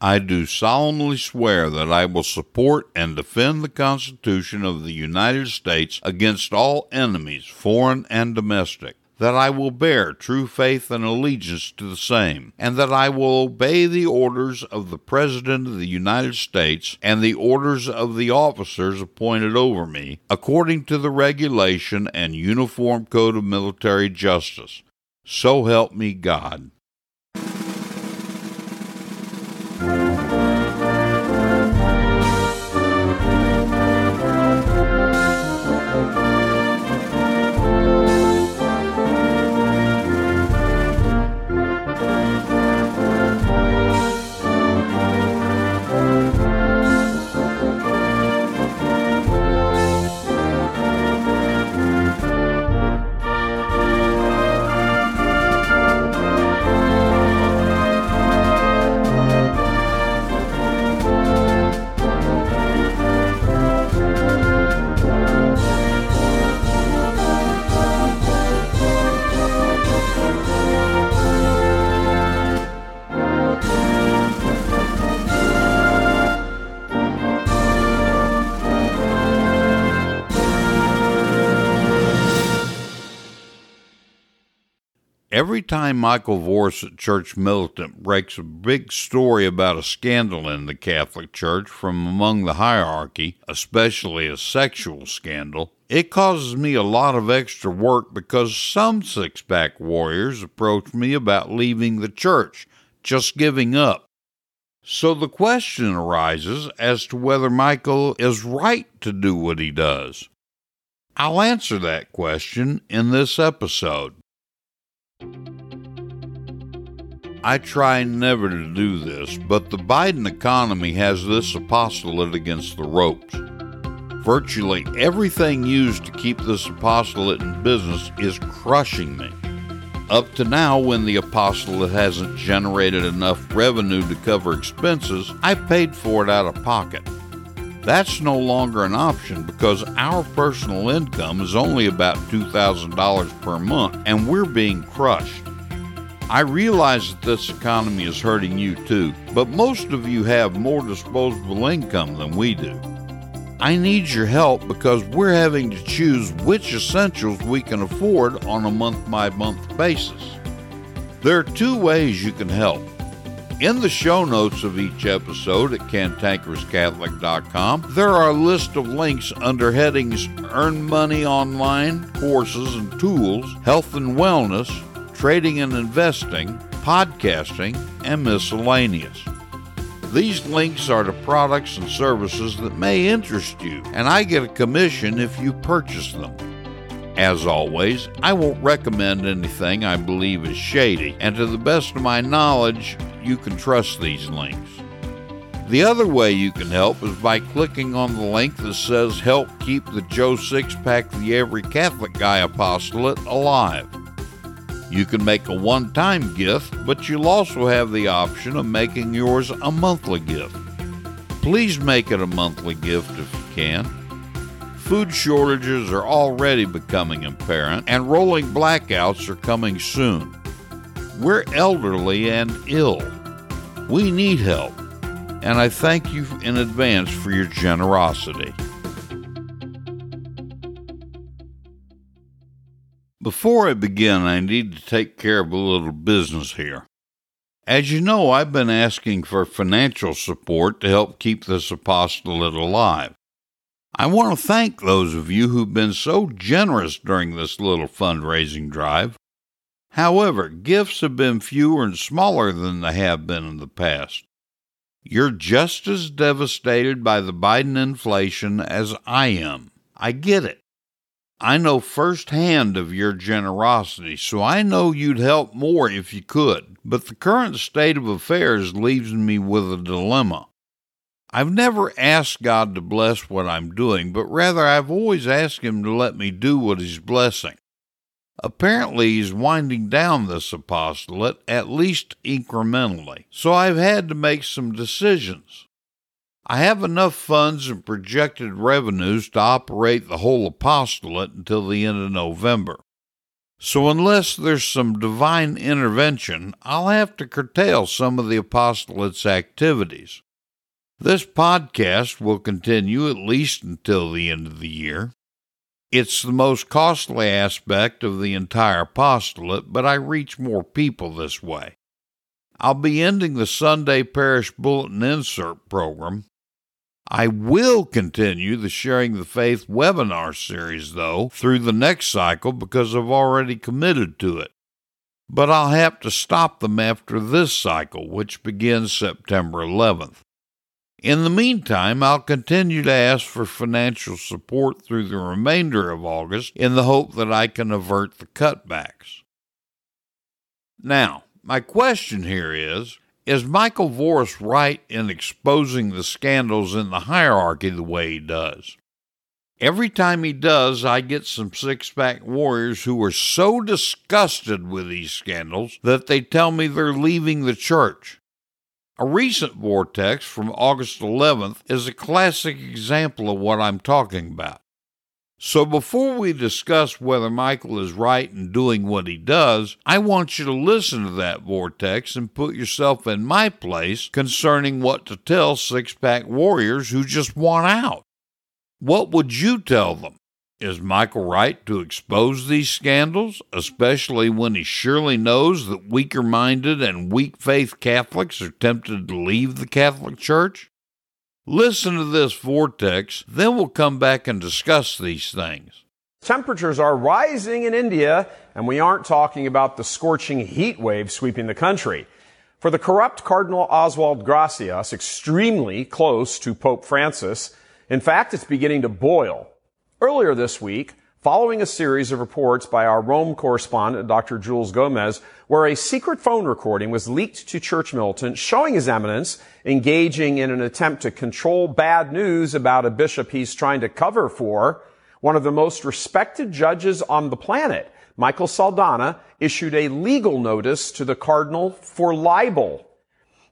I do solemnly swear that I will support and defend the Constitution of the United States against all enemies, foreign and domestic, that I will bear true faith and allegiance to the same, and that I will obey the orders of the President of the United States and the orders of the officers appointed over me, according to the regulation and uniform code of military justice. So help me God. Time Michael Voris at Church Militant breaks a big story about a scandal in the Catholic Church from among the hierarchy, especially a sexual scandal, it causes me a lot of extra work because some six pack warriors approach me about leaving the church, just giving up. So the question arises as to whether Michael is right to do what he does. I'll answer that question in this episode. I try never to do this, but the Biden economy has this apostolate against the ropes. Virtually everything used to keep this apostolate in business is crushing me. Up to now, when the apostolate hasn't generated enough revenue to cover expenses, I've paid for it out of pocket. That's no longer an option because our personal income is only about $2,000 per month and we're being crushed. I realize that this economy is hurting you too, but most of you have more disposable income than we do. I need your help because we're having to choose which essentials we can afford on a month by month basis. There are two ways you can help. In the show notes of each episode at cantankerouscatholic.com, there are a list of links under headings Earn Money Online, Courses and Tools, Health and Wellness, Trading and Investing, Podcasting, and Miscellaneous. These links are to products and services that may interest you, and I get a commission if you purchase them. As always, I won't recommend anything I believe is shady, and to the best of my knowledge, you can trust these links. The other way you can help is by clicking on the link that says Help Keep the Joe Sixpack the Every Catholic Guy Apostolate alive. You can make a one time gift, but you'll also have the option of making yours a monthly gift. Please make it a monthly gift if you can. Food shortages are already becoming apparent, and rolling blackouts are coming soon. We're elderly and ill. We need help and I thank you in advance for your generosity. Before I begin, I need to take care of a little business here. As you know, I've been asking for financial support to help keep this apostolate alive. I want to thank those of you who've been so generous during this little fundraising drive. However, gifts have been fewer and smaller than they have been in the past. You're just as devastated by the Biden inflation as I am. I get it. I know firsthand of your generosity, so I know you'd help more if you could. But the current state of affairs leaves me with a dilemma. I've never asked God to bless what I'm doing, but rather I've always asked Him to let me do what He's blessing. Apparently, he's winding down this apostolate, at least incrementally, so I've had to make some decisions. I have enough funds and projected revenues to operate the whole apostolate until the end of November. So, unless there's some divine intervention, I'll have to curtail some of the apostolate's activities. This podcast will continue at least until the end of the year. It's the most costly aspect of the entire apostolate, but I reach more people this way. I'll be ending the Sunday Parish Bulletin Insert program. I will continue the Sharing the Faith webinar series, though, through the next cycle because I've already committed to it. But I'll have to stop them after this cycle, which begins September 11th. In the meantime, I'll continue to ask for financial support through the remainder of August in the hope that I can avert the cutbacks. Now, my question here is Is Michael Voris right in exposing the scandals in the hierarchy the way he does? Every time he does, I get some six pack warriors who are so disgusted with these scandals that they tell me they're leaving the church. A recent vortex from August 11th is a classic example of what I'm talking about. So before we discuss whether Michael is right in doing what he does, I want you to listen to that vortex and put yourself in my place concerning what to tell six pack warriors who just want out. What would you tell them? Is Michael right to expose these scandals, especially when he surely knows that weaker minded and weak faith Catholics are tempted to leave the Catholic Church? Listen to this vortex, then we'll come back and discuss these things. Temperatures are rising in India, and we aren't talking about the scorching heat wave sweeping the country. For the corrupt Cardinal Oswald Gracias, extremely close to Pope Francis, in fact, it's beginning to boil. Earlier this week, following a series of reports by our Rome correspondent, Dr. Jules Gomes, where a secret phone recording was leaked to Church Militant showing His Eminence engaging in an attempt to control bad news about a bishop he's trying to cover for, one of the most respected judges on the planet, Michael Saldanha, issued a legal notice to the cardinal for libel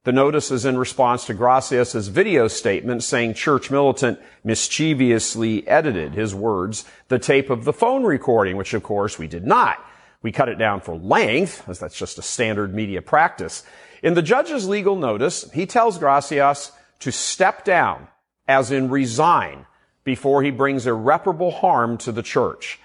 the notice is in response to Gracias' video statement saying Church Militant mischievously edited, his words, the tape of the phone recording, which of course we did not. We cut it down for length, as that's just a standard media practice. In the judge's legal notice, he tells Gracias to step down, as in resign, before he brings irreparable harm to the church.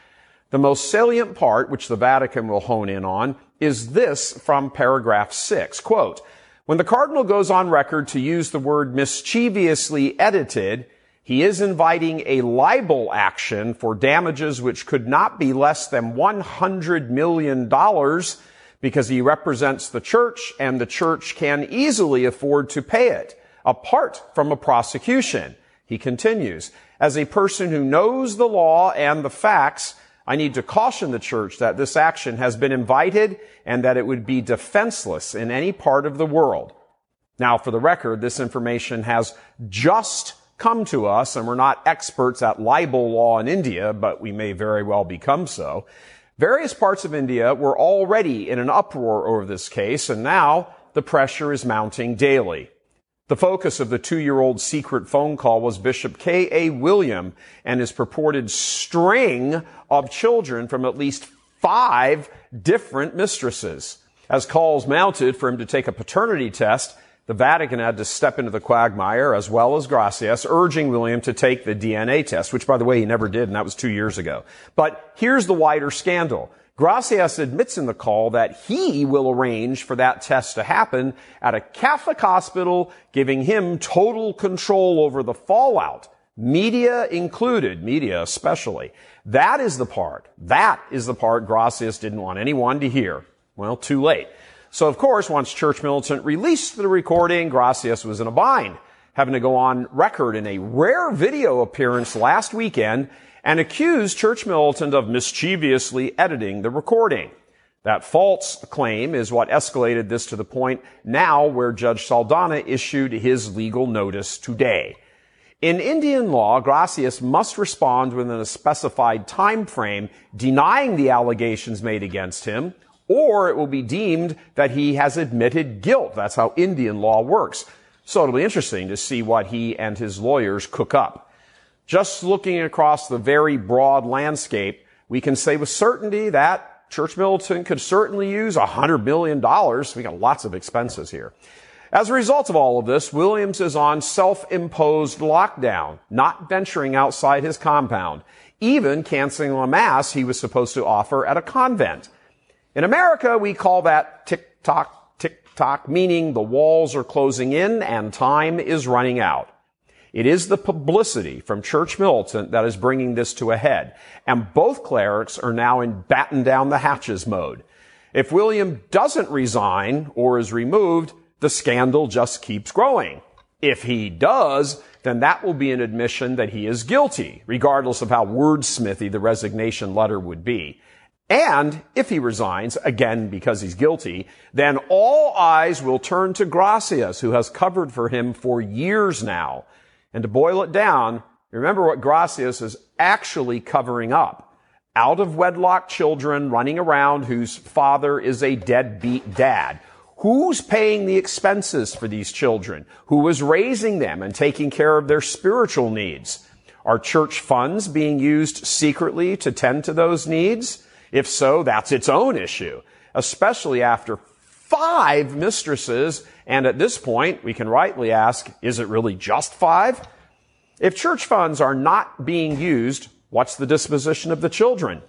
The most salient part, which the Vatican will hone in on, is this from paragraph six. Quote, when the cardinal goes on record to use the word mischievously edited, he is inviting a libel action for damages which could not be less than $100 million because he represents the church and the church can easily afford to pay it apart from a prosecution. He continues, as a person who knows the law and the facts, I need to caution the church that this action has been invited and that it would be defenseless in any part of the world. Now, for the record, this information has just come to us, and we're not experts at libel law in India, but we may very well become so. Various parts of India were already in an uproar over this case, and now the pressure is mounting daily. The focus of the two-year-old secret phone call was Bishop K.A. William and his purported string of children from at least five different mistresses. As calls mounted for him to take a paternity test, the Vatican had to step into the quagmire as well as Gracias, urging William to take the DNA test, which by the way he never did, and that was two years ago. But here's the wider scandal. Gracias admits in the call that he will arrange for that test to happen at a Catholic hospital, giving him total control over the fallout, media included, media especially. That is the part, that is the part Gracias didn't want anyone to hear. Well, too late. So of course, once Church Militant released the recording, Gracias was in a bind, having to go on record in a rare video appearance last weekend and accused Church Militant of mischievously editing the recording. That false claim is what escalated this to the point now where Judge Saldanha issued his legal notice today. In Indian law, Gracias must respond within a specified time frame denying the allegations made against him or it will be deemed that he has admitted guilt. That's how Indian law works. So it'll be interesting to see what he and his lawyers cook up. Just looking across the very broad landscape, we can say with certainty that Church Militant could certainly use $100 million. We got lots of expenses here. As a result of all of this, Williams is on self-imposed lockdown, not venturing outside his compound, even canceling a mass he was supposed to offer at a convent. In America, we call that tick tock, tick tock, meaning the walls are closing in and time is running out. It is the publicity from Church Militant that is bringing this to a head. And both clerics are now in batten down the hatches mode. If William doesn't resign or is removed, the scandal just keeps growing. If he does, then that will be an admission that he is guilty, regardless of how wordsmithy the resignation letter would be. And if he resigns, again because he's guilty, then all eyes will turn to Gracias, who has covered for him for years now. And to boil it down, remember what Gracias is actually covering up. Out of wedlock children running around whose father is a deadbeat dad. Who's paying the expenses for these children? Who is raising them and taking care of their spiritual needs? Are church funds being used secretly to tend to those needs? If so, that's its own issue, especially after five mistresses. And at this point, we can rightly ask, is it really just five? If church funds are not being used, what's the disposition of the children?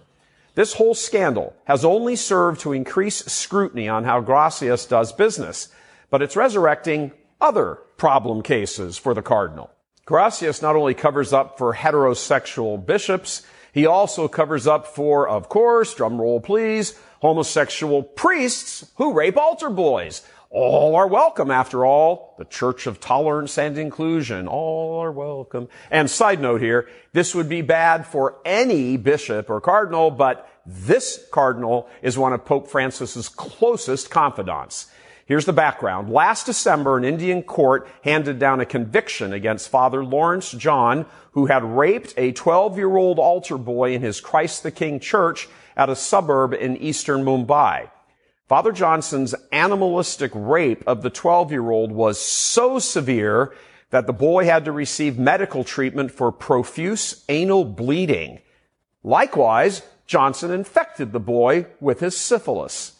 This whole scandal has only served to increase scrutiny on how Gracias does business, but it's resurrecting other problem cases for the cardinal. Gracias not only covers up for heterosexual bishops, he also covers up for, of course, drum roll please, homosexual priests who rape altar boys. All are welcome, after all. The Church of Tolerance and Inclusion. All are welcome. And side note here, this would be bad for any bishop or cardinal, but this cardinal is one of Pope Francis's closest confidants. Here's the background. Last December, an Indian court handed down a conviction against Father Lawrence John, who had raped a 12-year-old altar boy in his Christ the King church at a suburb in eastern Mumbai. Father Johnson's animalistic rape of the 12-year-old was so severe that the boy had to receive medical treatment for profuse anal bleeding. Likewise, Johnson infected the boy with his syphilis.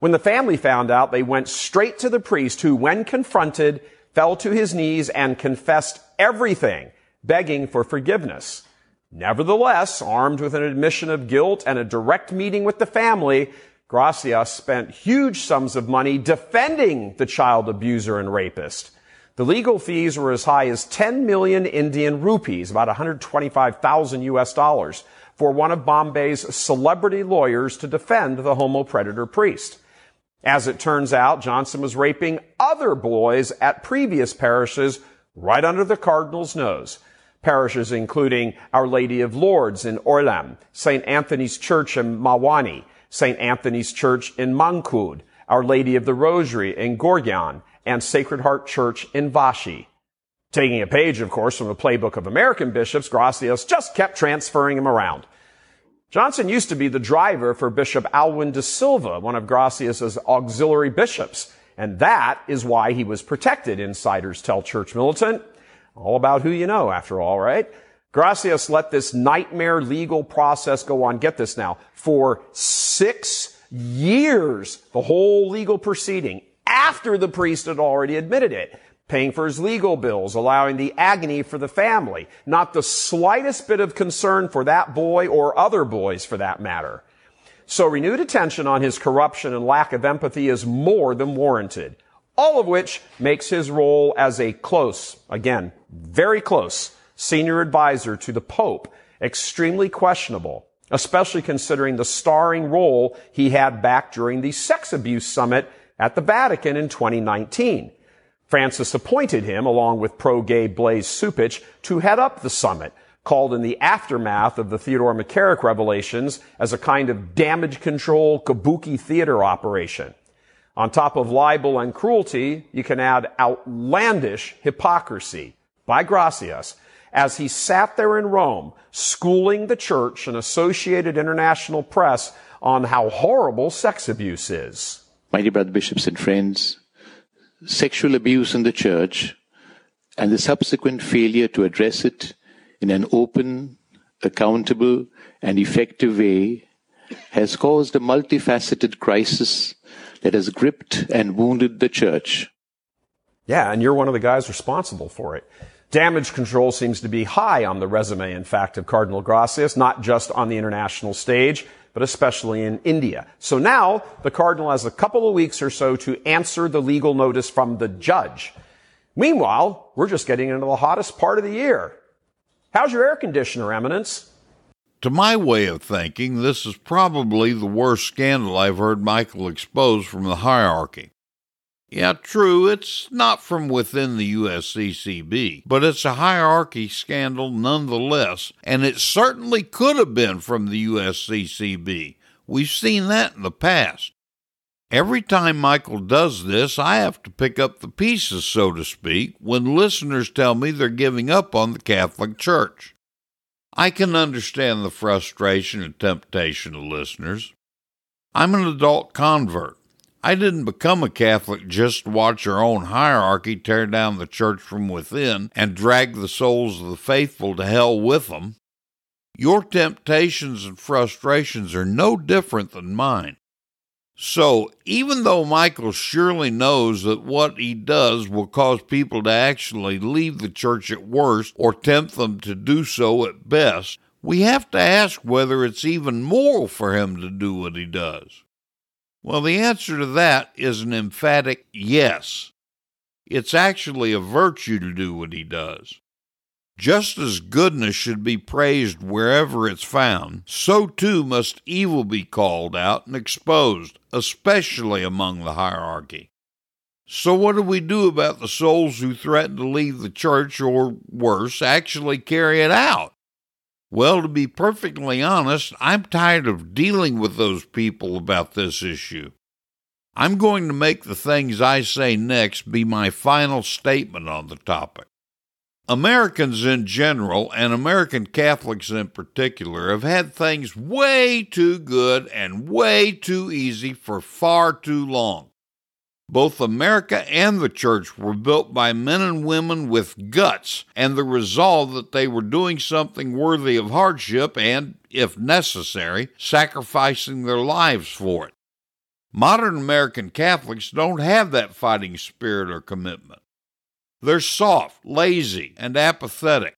When the family found out, they went straight to the priest who, when confronted, fell to his knees and confessed everything, begging for forgiveness. Nevertheless, armed with an admission of guilt and a direct meeting with the family, Gracias spent huge sums of money defending the child abuser and rapist. The legal fees were as high as 10 million Indian rupees, about 125,000 US dollars, for one of Bombay's celebrity lawyers to defend the homo predator priest. As it turns out, Johnson was raping other boys at previous parishes right under the cardinal's nose. Parishes including Our Lady of Lourdes in Orlem, St. Anthony's Church in Malwani, St. Anthony's Church in Mankhurd, Our Lady of the Rosary in Gurgaon, and Sacred Heart Church in Vashi. Taking a page, of course, from the playbook of American bishops, Gracias just kept transferring him around. Johnson used to be the driver for Bishop Allwyn D'Silva, one of Gracias's auxiliary bishops, and that is why he was protected, insiders tell Church Militant. All about who you know, after all, right? Gracias let this nightmare legal process go on, get this now, for six years, the whole legal proceeding, after the priest had already admitted it paying for his legal bills, allowing the agony for the family, not the slightest bit of concern for that boy or other boys for that matter. So renewed attention on his corruption and lack of empathy is more than warranted. All of which makes his role as a close, again, very close senior advisor to the Pope extremely questionable, especially considering the starring role he had back during the sex abuse summit at the Vatican in 2019. Francis appointed him, along with pro-gay Blase Cupich, to head up the summit, called in the aftermath of the Theodore McCarrick revelations as a kind of damage control kabuki theater operation. On top of libel and cruelty, you can add outlandish hypocrisy by Gracias as he sat there in Rome, schooling the church and associated international press on how horrible sex abuse is. My dear brother bishops and friends, sexual abuse in the church and the subsequent failure to address it in an open, accountable, and effective way has caused a multifaceted crisis that has gripped and wounded the church. Yeah, and you're one of the guys responsible for it. Damage control seems to be high on the resume, in fact, of Cardinal Gracias, not just on the international stage, but especially in India. So now the cardinal has a couple of weeks or so to answer the legal notice from the judge. Meanwhile, we're just getting into the hottest part of the year. How's your air conditioner, Eminence? To my way of thinking, this is probably the worst scandal I've heard Michael expose from the hierarchy. Yeah, true, it's not from within the USCCB, but it's a hierarchy scandal nonetheless, and it certainly could have been from the USCCB. We've seen that in the past. Every time Michael does this, I have to pick up the pieces, so to speak, when listeners tell me they're giving up on the Catholic Church. I can understand the frustration and temptation of listeners. I'm an adult convert. I didn't become a Catholic just to watch our own hierarchy tear down the church from within and drag the souls of the faithful to hell with them. Your temptations and frustrations are no different than mine. So, even though Michael surely knows that what he does will cause people to actually leave the church at worst or tempt them to do so at best, we have to ask whether it's even moral for him to do what he does. Well, the answer to that is an emphatic yes. It's actually a virtue to do what he does. Just as goodness should be praised wherever it's found, so too must evil be called out and exposed, especially among the hierarchy. So, what do we do about the souls who threaten to leave the church or, worse, actually carry it out? Well, to be perfectly honest, I'm tired of dealing with those people about this issue. I'm going to make the things I say next be my final statement on the topic. Americans in general, and American Catholics in particular, have had things way too good and way too easy for far too long. Both America and the church were built by men and women with guts and the resolve that they were doing something worthy of hardship and, if necessary, sacrificing their lives for it. Modern American Catholics don't have that fighting spirit or commitment. They're soft, lazy, and apathetic.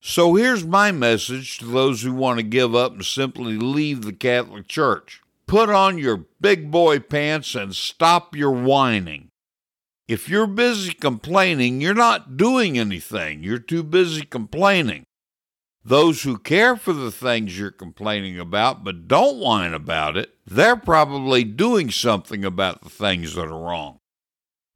So here's my message to those who want to give up and simply leave the Catholic Church. Put on your big boy pants and stop your whining. If you're busy complaining, you're not doing anything. You're too busy complaining. Those who care for the things you're complaining about but don't whine about it, they're probably doing something about the things that are wrong.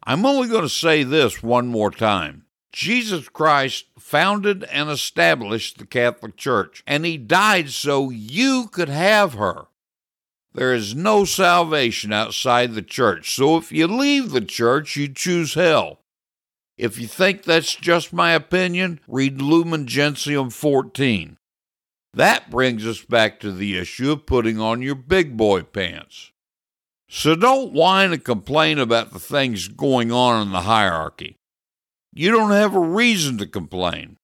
I'm only going to say this one more time. Jesus Christ founded and established the Catholic Church, and he died so you could have her. There is no salvation outside the church, so if you leave the church, you choose hell. If you think that's just my opinion, read Lumen Gentium 14. That brings us back to the issue of putting on your big boy pants. So don't whine and complain about the things going on in the hierarchy. You don't have a reason to complain.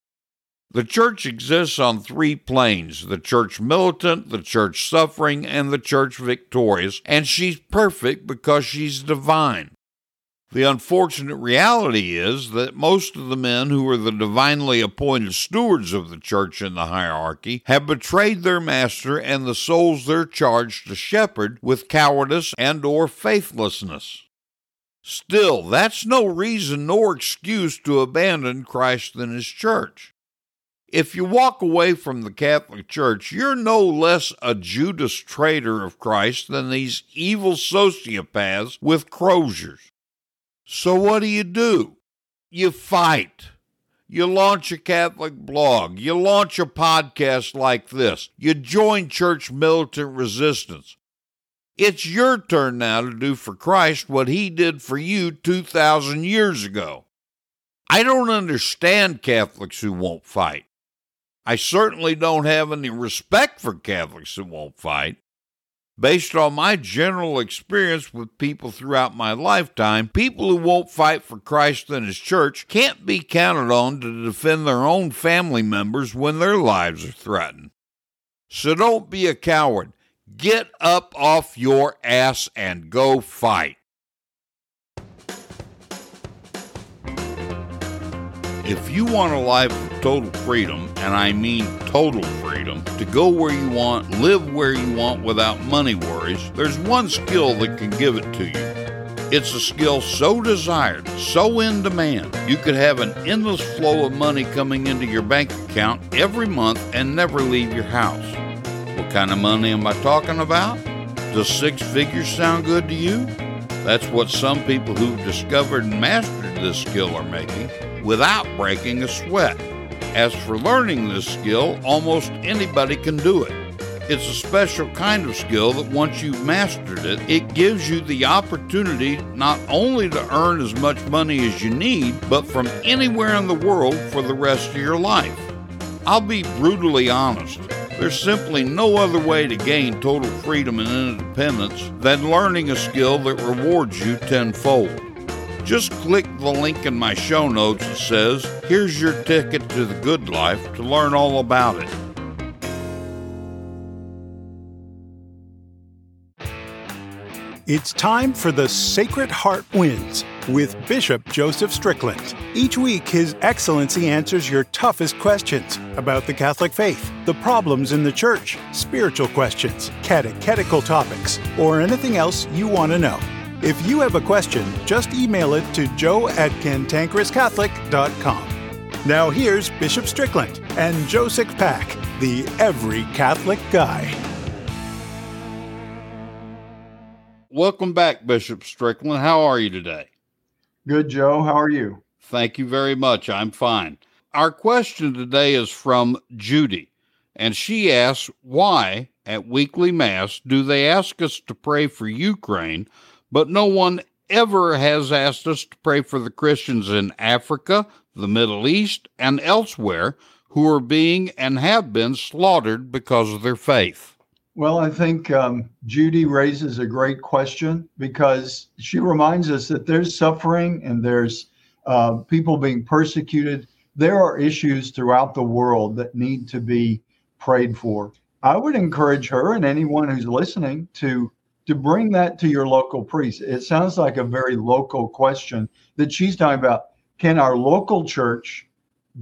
The church exists on three planes the church militant, the church suffering, and the church victorious, and she's perfect because she's divine. The unfortunate reality is that most of the men who are the divinely appointed stewards of the church in the hierarchy have betrayed their master and the souls they're charged to shepherd with cowardice and or faithlessness. Still, that's no reason nor excuse to abandon Christ and his church. If you walk away from the Catholic Church, you're no less a Judas traitor of Christ than these evil sociopaths with croziers. So what do you do? You fight. You launch a Catholic blog. You launch a podcast like this. You join church militant resistance. It's your turn now to do for Christ what he did for you 2,000 years ago. I don't understand Catholics who won't fight. I certainly don't have any respect for Catholics who won't fight. Based on my general experience with people throughout my lifetime, people who won't fight for Christ and His church can't be counted on to defend their own family members when their lives are threatened. So don't be a coward. Get up off your ass and go fight. If you want a life of total freedom, and I mean total freedom, to go where you want, live where you want without money worries, there's one skill that can give it to you. It's a skill so desired, so in demand, you could have an endless flow of money coming into your bank account every month and never leave your house. What kind of money am I talking about? Does six figures sound good to you? That's what some people who've discovered and mastered this skill are making without breaking a sweat. As for learning this skill, almost anybody can do it. It's a special kind of skill that once you've mastered it, it gives you the opportunity not only to earn as much money as you need, but from anywhere in the world for the rest of your life. I'll be brutally honest. There's simply no other way to gain total freedom and independence than learning a skill that rewards you tenfold. Just click the link in my show notes that says, Here's your ticket to the good life to learn all about it. It's time for the Sacred Heart Wins with Bishop Joseph Strickland. Each week, His Excellency answers your toughest questions about the Catholic faith, the problems in the Church, spiritual questions, catechetical topics, or anything else you want to know. If you have a question, just email it to joe at cantankerouscatholic.com. Now here's Bishop Strickland and Joe Pack, the Every Catholic Guy. Welcome back, Bishop Strickland. How are you today? Good, Joe. How are you? Thank you very much. I'm fine. Our question today is from Judy, and she asks why at weekly Mass do they ask us to pray for Ukraine but no one ever has asked us to pray for the Christians in Africa, the Middle East, and elsewhere who are being and have been slaughtered because of their faith. Well, I think um, Judy raises a great question because she reminds us that there's suffering and there's uh, people being persecuted. There are issues throughout the world that need to be prayed for. I would encourage her and anyone who's listening to to bring that to your local priest. It sounds like a very local question that she's talking about. Can our local church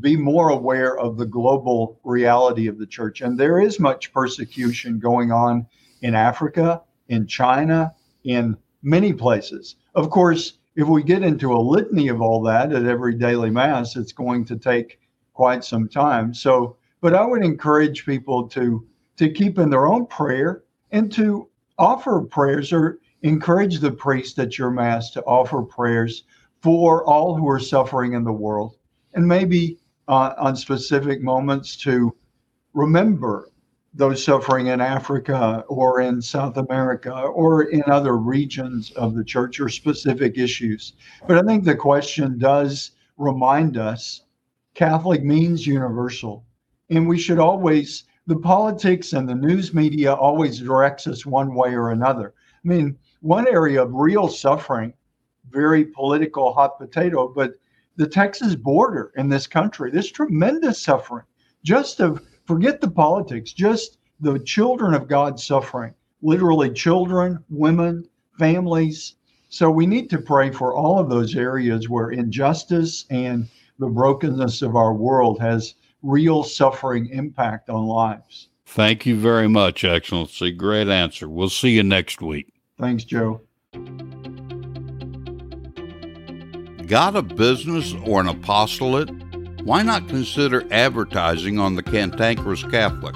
be more aware of the global reality of the church? And there is much persecution going on in Africa, in China, in many places. Of course, if we get into a litany of all that at every daily mass, it's going to take quite some time. So, but I would encourage people to to keep in their own prayer and to offer prayers or encourage the priest at your mass to offer prayers for all who are suffering in the world and maybe uh, on specific moments to remember those suffering in Africa or in South America or in other regions of the church or specific issues. But I think the question does remind us Catholic means universal. And we should always, the politics and the news media always directs us one way or another. I mean, one area of real suffering, very political hot potato, but the Texas border in this country, there's tremendous suffering. Just of forget the politics, just the children of God suffering, literally children, women, families. So we need to pray for all of those areas where injustice and the brokenness of our world has real suffering impact on lives. Thank you very much, Excellency. Great answer. We'll see you next week. Thanks, Joe. Got a business or an apostolate? Why not consider advertising on the Cantankerous Catholic?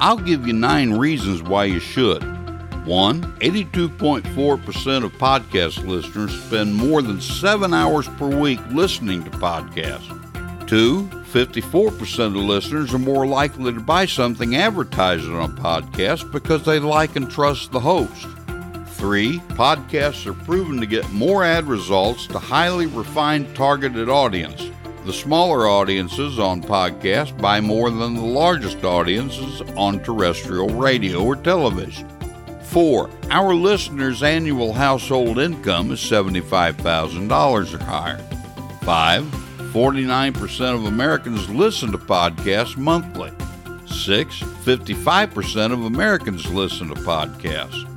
I'll give you nine reasons why you should. 1. 82.4% of podcast listeners spend more than seven hours per week listening to podcasts. 2. 54% of listeners are more likely to buy something advertised on a podcast because they like and trust the host. 3. Podcasts are proven to get more ad results to highly refined targeted audience. The smaller audiences on podcasts buy more than the largest audiences on terrestrial radio or television. 4. Our listeners' annual household income is $75,000 or higher. 5. 49% of Americans listen to podcasts monthly. 6. 55% of Americans listen to podcasts.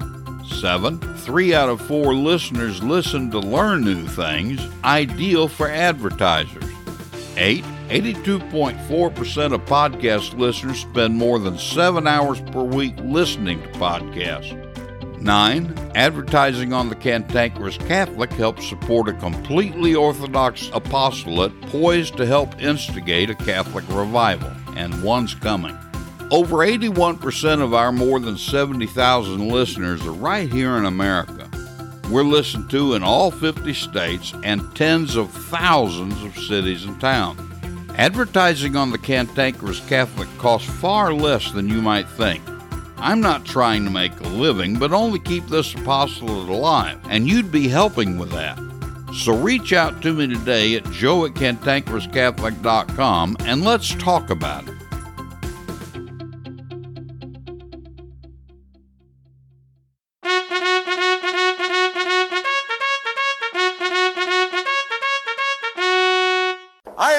7. 3 out of 4 listeners listen to learn new things, ideal for advertisers. 8. 82.4% of podcast listeners spend more than 7 hours per week listening to podcasts. 9. Advertising on the Cantankerous Catholic helps support a completely Orthodox apostolate poised to help instigate a Catholic revival, and one's coming. Over 81% of our more than 70,000 listeners are right here in America. We're listened to in all 50 states and tens of thousands of cities and towns. Advertising on the Cantankerous Catholic costs far less than you might think. I'm not trying to make a living, but only keep this apostolate alive, and you'd be helping with that. So reach out to me today at joe at cantankerouscatholic.com and let's talk about it.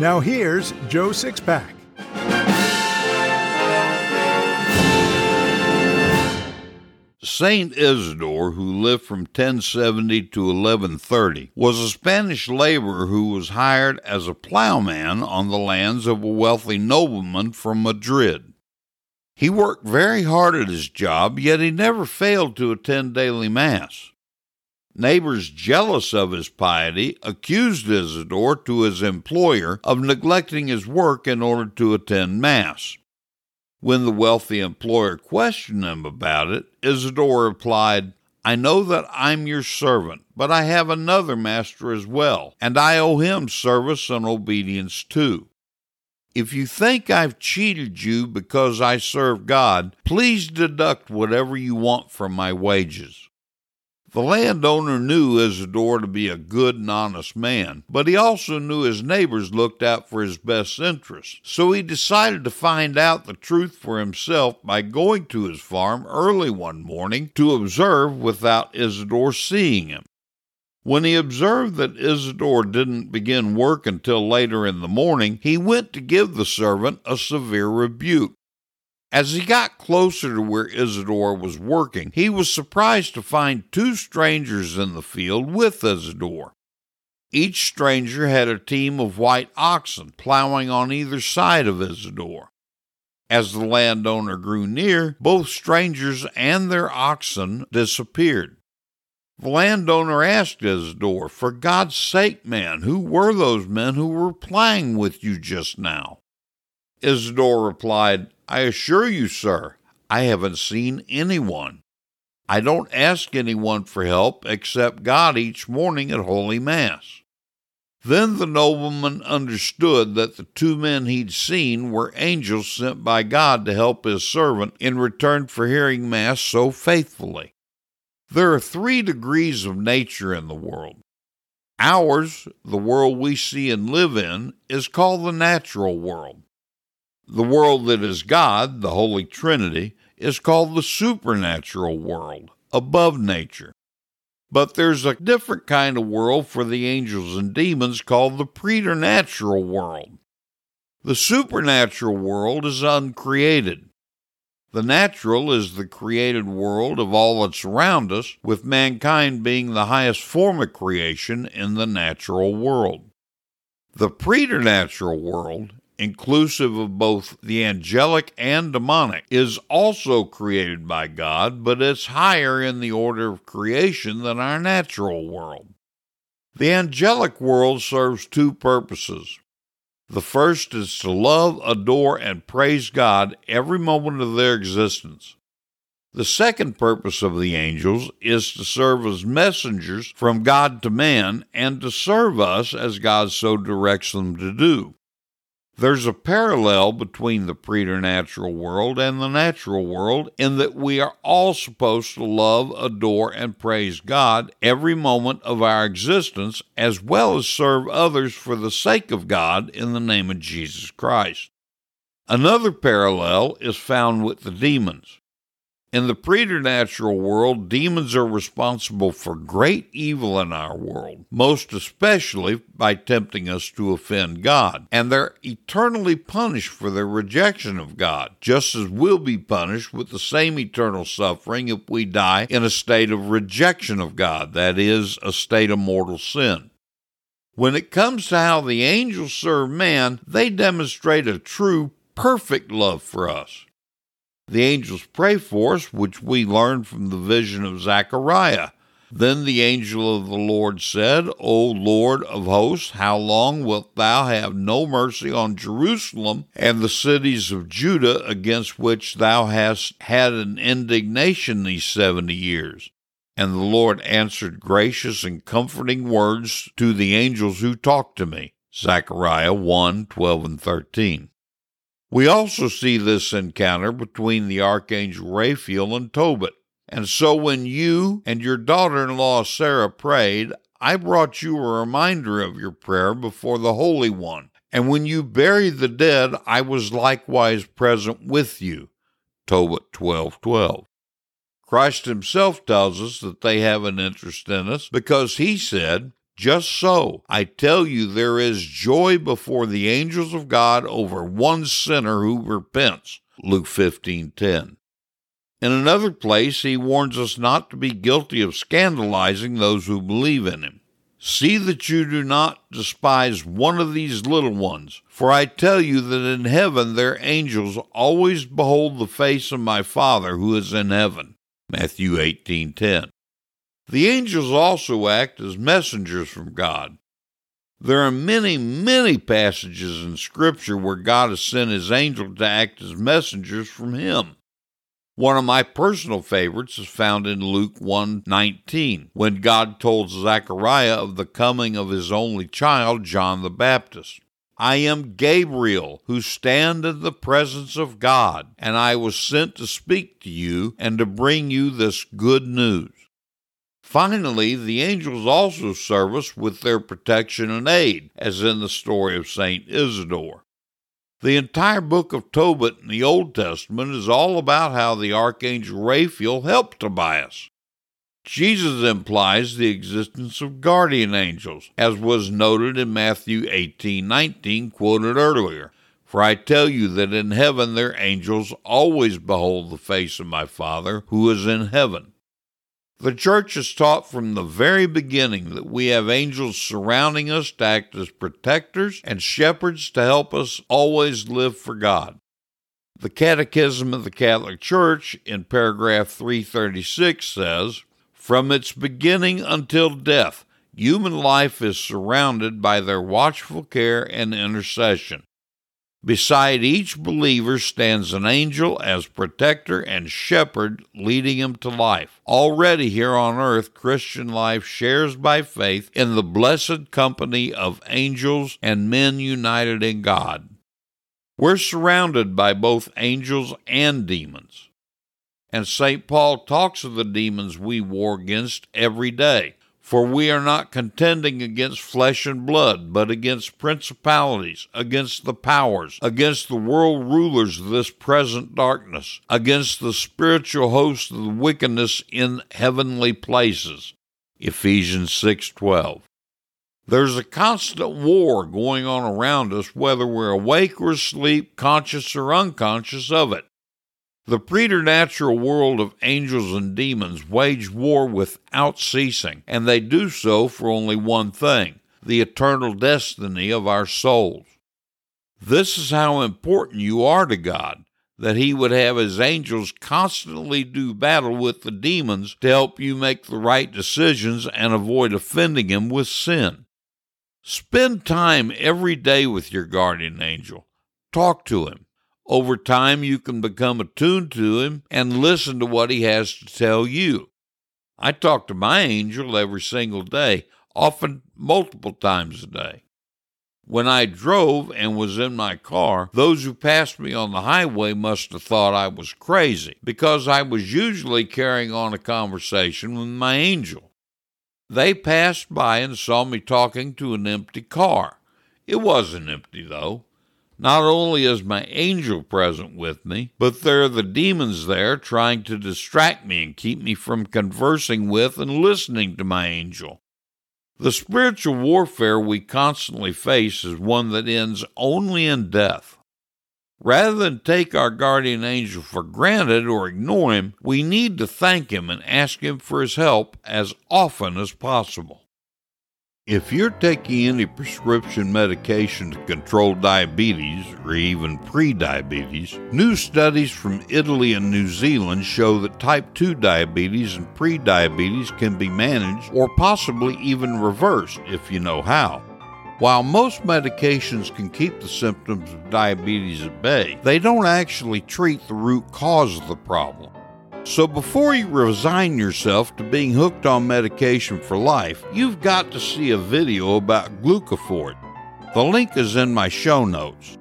Now here's Joe Sixpack. Saint Isidore, who lived from 1070 to 1130, was a Spanish laborer who was hired as a plowman on the lands of a wealthy nobleman from Madrid. He worked very hard at his job, yet he never failed to attend daily Mass. Neighbors jealous of his piety accused Isidore to his employer of neglecting his work in order to attend Mass. When the wealthy employer questioned him about it, Isidore replied, I know that I'm your servant, but I have another master as well, and I owe him service and obedience too. If you think I've cheated you because I serve God, please deduct whatever you want from my wages. The landowner knew Isidore to be a good and honest man, but he also knew his neighbors looked out for his best interests, so he decided to find out the truth for himself by going to his farm early one morning to observe without Isidore seeing him. When he observed that Isidore didn't begin work until later in the morning, he went to give the servant a severe rebuke. As he got closer to where Isidore was working, he was surprised to find two strangers in the field with Isidore. Each stranger had a team of white oxen plowing on either side of Isidore. As the landowner grew near, both strangers and their oxen disappeared. The landowner asked Isidore, For God's sake, man, who were those men who were playing with you just now? Isidore replied, I assure you, sir, I haven't seen anyone. I don't ask anyone for help except God each morning at Holy Mass. Then the nobleman understood that the two men he'd seen were angels sent by God to help his servant in return for hearing Mass so faithfully. There are three degrees of nature in the world. Ours, the world we see and live in, is called the natural world. The world that is God, the Holy Trinity, is called the supernatural world, above nature. But there's a different kind of world for the angels and demons called the preternatural world. The supernatural world is uncreated. The natural is the created world of all that's around us, with mankind being the highest form of creation in the natural world. The preternatural world inclusive of both the angelic and demonic, is also created by God, but it's higher in the order of creation than our natural world. The angelic world serves two purposes. The first is to love, adore, and praise God every moment of their existence. The second purpose of the angels is to serve as messengers from God to man and to serve us as God so directs them to do. There's a parallel between the preternatural world and the natural world in that we are all supposed to love, adore, and praise God every moment of our existence, as well as serve others for the sake of God in the name of Jesus Christ. Another parallel is found with the demons. In the preternatural world, demons are responsible for great evil in our world, most especially by tempting us to offend God. And they're eternally punished for their rejection of God, just as we'll be punished with the same eternal suffering if we die in a state of rejection of God, that is, a state of mortal sin. When it comes to how the angels serve man, they demonstrate a true, perfect love for us. The angels pray for us, which we learn from the vision of Zechariah. Then the angel of the Lord said, O Lord of hosts, how long wilt thou have no mercy on Jerusalem and the cities of Judah against which thou hast had an indignation these seventy years? And the Lord answered gracious and comforting words to the angels who talked to me. Zechariah 1 12 and 13. We also see this encounter between the archangel Raphael and Tobit. And so when you and your daughter in law Sarah prayed, I brought you a reminder of your prayer before the Holy One. And when you buried the dead, I was likewise present with you. Tobit 12:12. Christ himself tells us that they have an interest in us because he said, just so, I tell you, there is joy before the angels of God over one sinner who repents. Luke 15:10. In another place, he warns us not to be guilty of scandalizing those who believe in him. See that you do not despise one of these little ones, for I tell you that in heaven their angels always behold the face of my Father who is in heaven. Matthew 18:10. The angels also act as messengers from God. There are many, many passages in Scripture where God has sent his angel to act as messengers from him. One of my personal favorites is found in Luke 1:19, when God told Zechariah of the coming of his only child, John the Baptist. I am Gabriel, who stand in the presence of God, and I was sent to speak to you and to bring you this good news. Finally, the angels also serve us with their protection and aid, as in the story of St. Isidore. The entire book of Tobit in the Old Testament is all about how the archangel Raphael helped Tobias. Jesus implies the existence of guardian angels, as was noted in Matthew 18:19 quoted earlier. For I tell you that in heaven their angels always behold the face of my Father who is in heaven. The church has taught from the very beginning that we have angels surrounding us to act as protectors and shepherds to help us always live for God. The Catechism of the Catholic Church in paragraph 336 says, From its beginning until death, human life is surrounded by their watchful care and intercession. Beside each believer stands an angel as protector and shepherd, leading him to life. Already here on earth, Christian life shares by faith in the blessed company of angels and men united in God. We're surrounded by both angels and demons. And St. Paul talks of the demons we war against every day. For we are not contending against flesh and blood, but against principalities, against the powers, against the world rulers of this present darkness, against the spiritual hosts of the wickedness in heavenly places. Ephesians 6:12. There's a constant war going on around us whether we're awake or asleep, conscious or unconscious of it. The preternatural world of angels and demons wage war without ceasing, and they do so for only one thing the eternal destiny of our souls. This is how important you are to God, that He would have His angels constantly do battle with the demons to help you make the right decisions and avoid offending Him with sin. Spend time every day with your guardian angel. Talk to him. Over time, you can become attuned to him and listen to what he has to tell you. I talk to my angel every single day, often multiple times a day. When I drove and was in my car, those who passed me on the highway must have thought I was crazy because I was usually carrying on a conversation with my angel. They passed by and saw me talking to an empty car. It wasn't empty, though. Not only is my angel present with me, but there are the demons there trying to distract me and keep me from conversing with and listening to my angel. The spiritual warfare we constantly face is one that ends only in death. Rather than take our guardian angel for granted or ignore him, we need to thank him and ask him for his help as often as possible. If you're taking any prescription medication to control diabetes or even prediabetes, new studies from Italy and New Zealand show that type 2 diabetes and prediabetes can be managed or possibly even reversed if you know how. While most medications can keep the symptoms of diabetes at bay, they don't actually treat the root cause of the problem. So before you resign yourself to being hooked on medication for life, you've got to see a video about Glucophort. The link is in my show notes.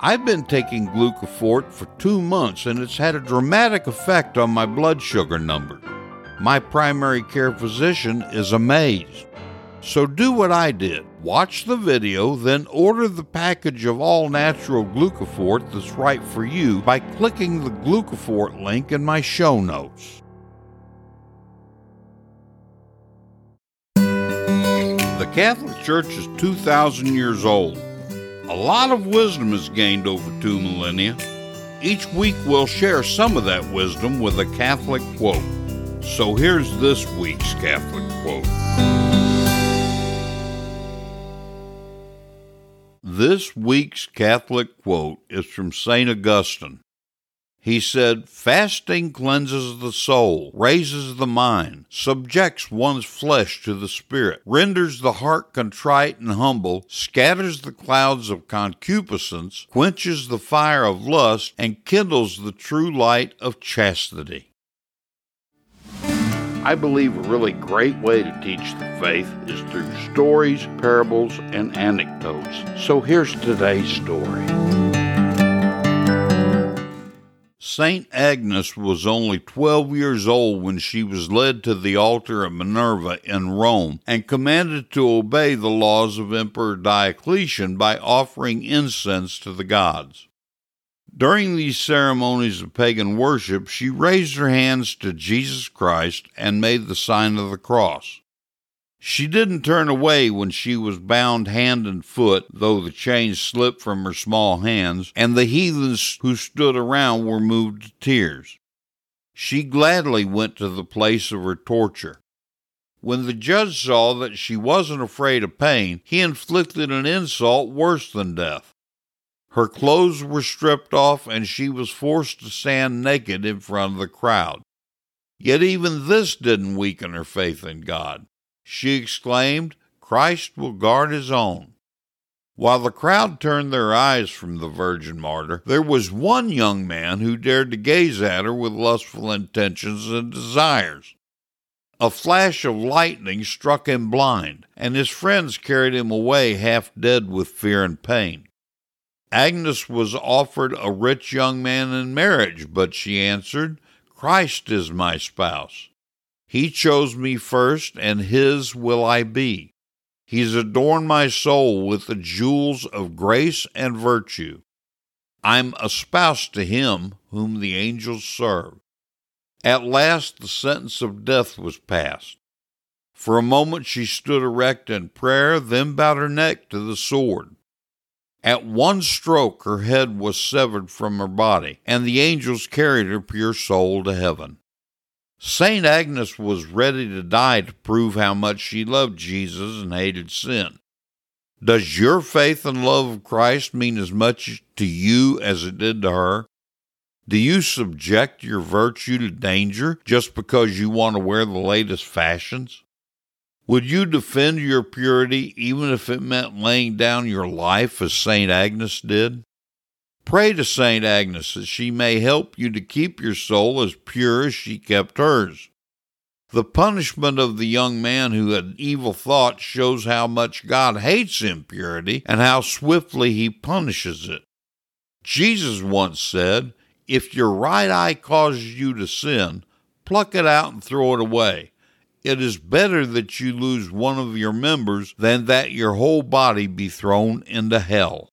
I've been taking Glucophort for two months and it's had a dramatic effect on my blood sugar number. My primary care physician is amazed. So do what I did. Watch the video, then order the package of all natural Glucophort that's right for you by clicking the Glucophort link in my show notes. The Catholic Church is 2,000 years old. A lot of wisdom is gained over two millennia. Each week we'll share some of that wisdom with a Catholic quote. So here's this week's Catholic quote. This week's Catholic quote is from St. Augustine. He said, Fasting cleanses the soul, raises the mind, subjects one's flesh to the spirit, renders the heart contrite and humble, scatters the clouds of concupiscence, quenches the fire of lust, and kindles the true light of chastity. I believe a really great way to teach the faith is through stories, parables, and anecdotes. So here's today's story. St. Agnes was only 12 years old when she was led to the altar of Minerva in Rome and commanded to obey the laws of Emperor Diocletian by offering incense to the gods. During these ceremonies of pagan worship, she raised her hands to Jesus Christ and made the sign of the cross. She didn't turn away when she was bound hand and foot, though the chains slipped from her small hands, and the heathens who stood around were moved to tears. She gladly went to the place of her torture. When the judge saw that she wasn't afraid of pain, he inflicted an insult worse than death. Her clothes were stripped off, and she was forced to stand naked in front of the crowd. Yet even this didn't weaken her faith in God. She exclaimed, Christ will guard his own. While the crowd turned their eyes from the virgin martyr, there was one young man who dared to gaze at her with lustful intentions and desires. A flash of lightning struck him blind, and his friends carried him away half dead with fear and pain. Agnes was offered a rich young man in marriage, but she answered, Christ is my spouse. He chose me first, and his will I be. He's adorned my soul with the jewels of grace and virtue. I'm a spouse to him whom the angels serve. At last the sentence of death was passed. For a moment she stood erect in prayer, then bowed her neck to the sword. At one stroke her head was severed from her body, and the angels carried her pure soul to heaven. St. Agnes was ready to die to prove how much she loved Jesus and hated sin. Does your faith and love of Christ mean as much to you as it did to her? Do you subject your virtue to danger just because you want to wear the latest fashions? Would you defend your purity even if it meant laying down your life as St. Agnes did? Pray to St. Agnes that she may help you to keep your soul as pure as she kept hers. The punishment of the young man who had evil thoughts shows how much God hates impurity and how swiftly he punishes it. Jesus once said, If your right eye causes you to sin, pluck it out and throw it away. It is better that you lose one of your members than that your whole body be thrown into hell.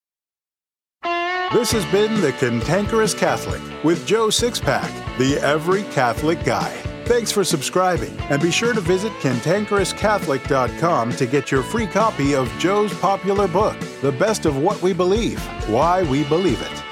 This has been The Cantankerous Catholic with Joe Sixpack, the Every Catholic Guy. Thanks for subscribing, and be sure to visit cantankerouscatholic.com to get your free copy of Joe's popular book, The Best of What We Believe Why We Believe It.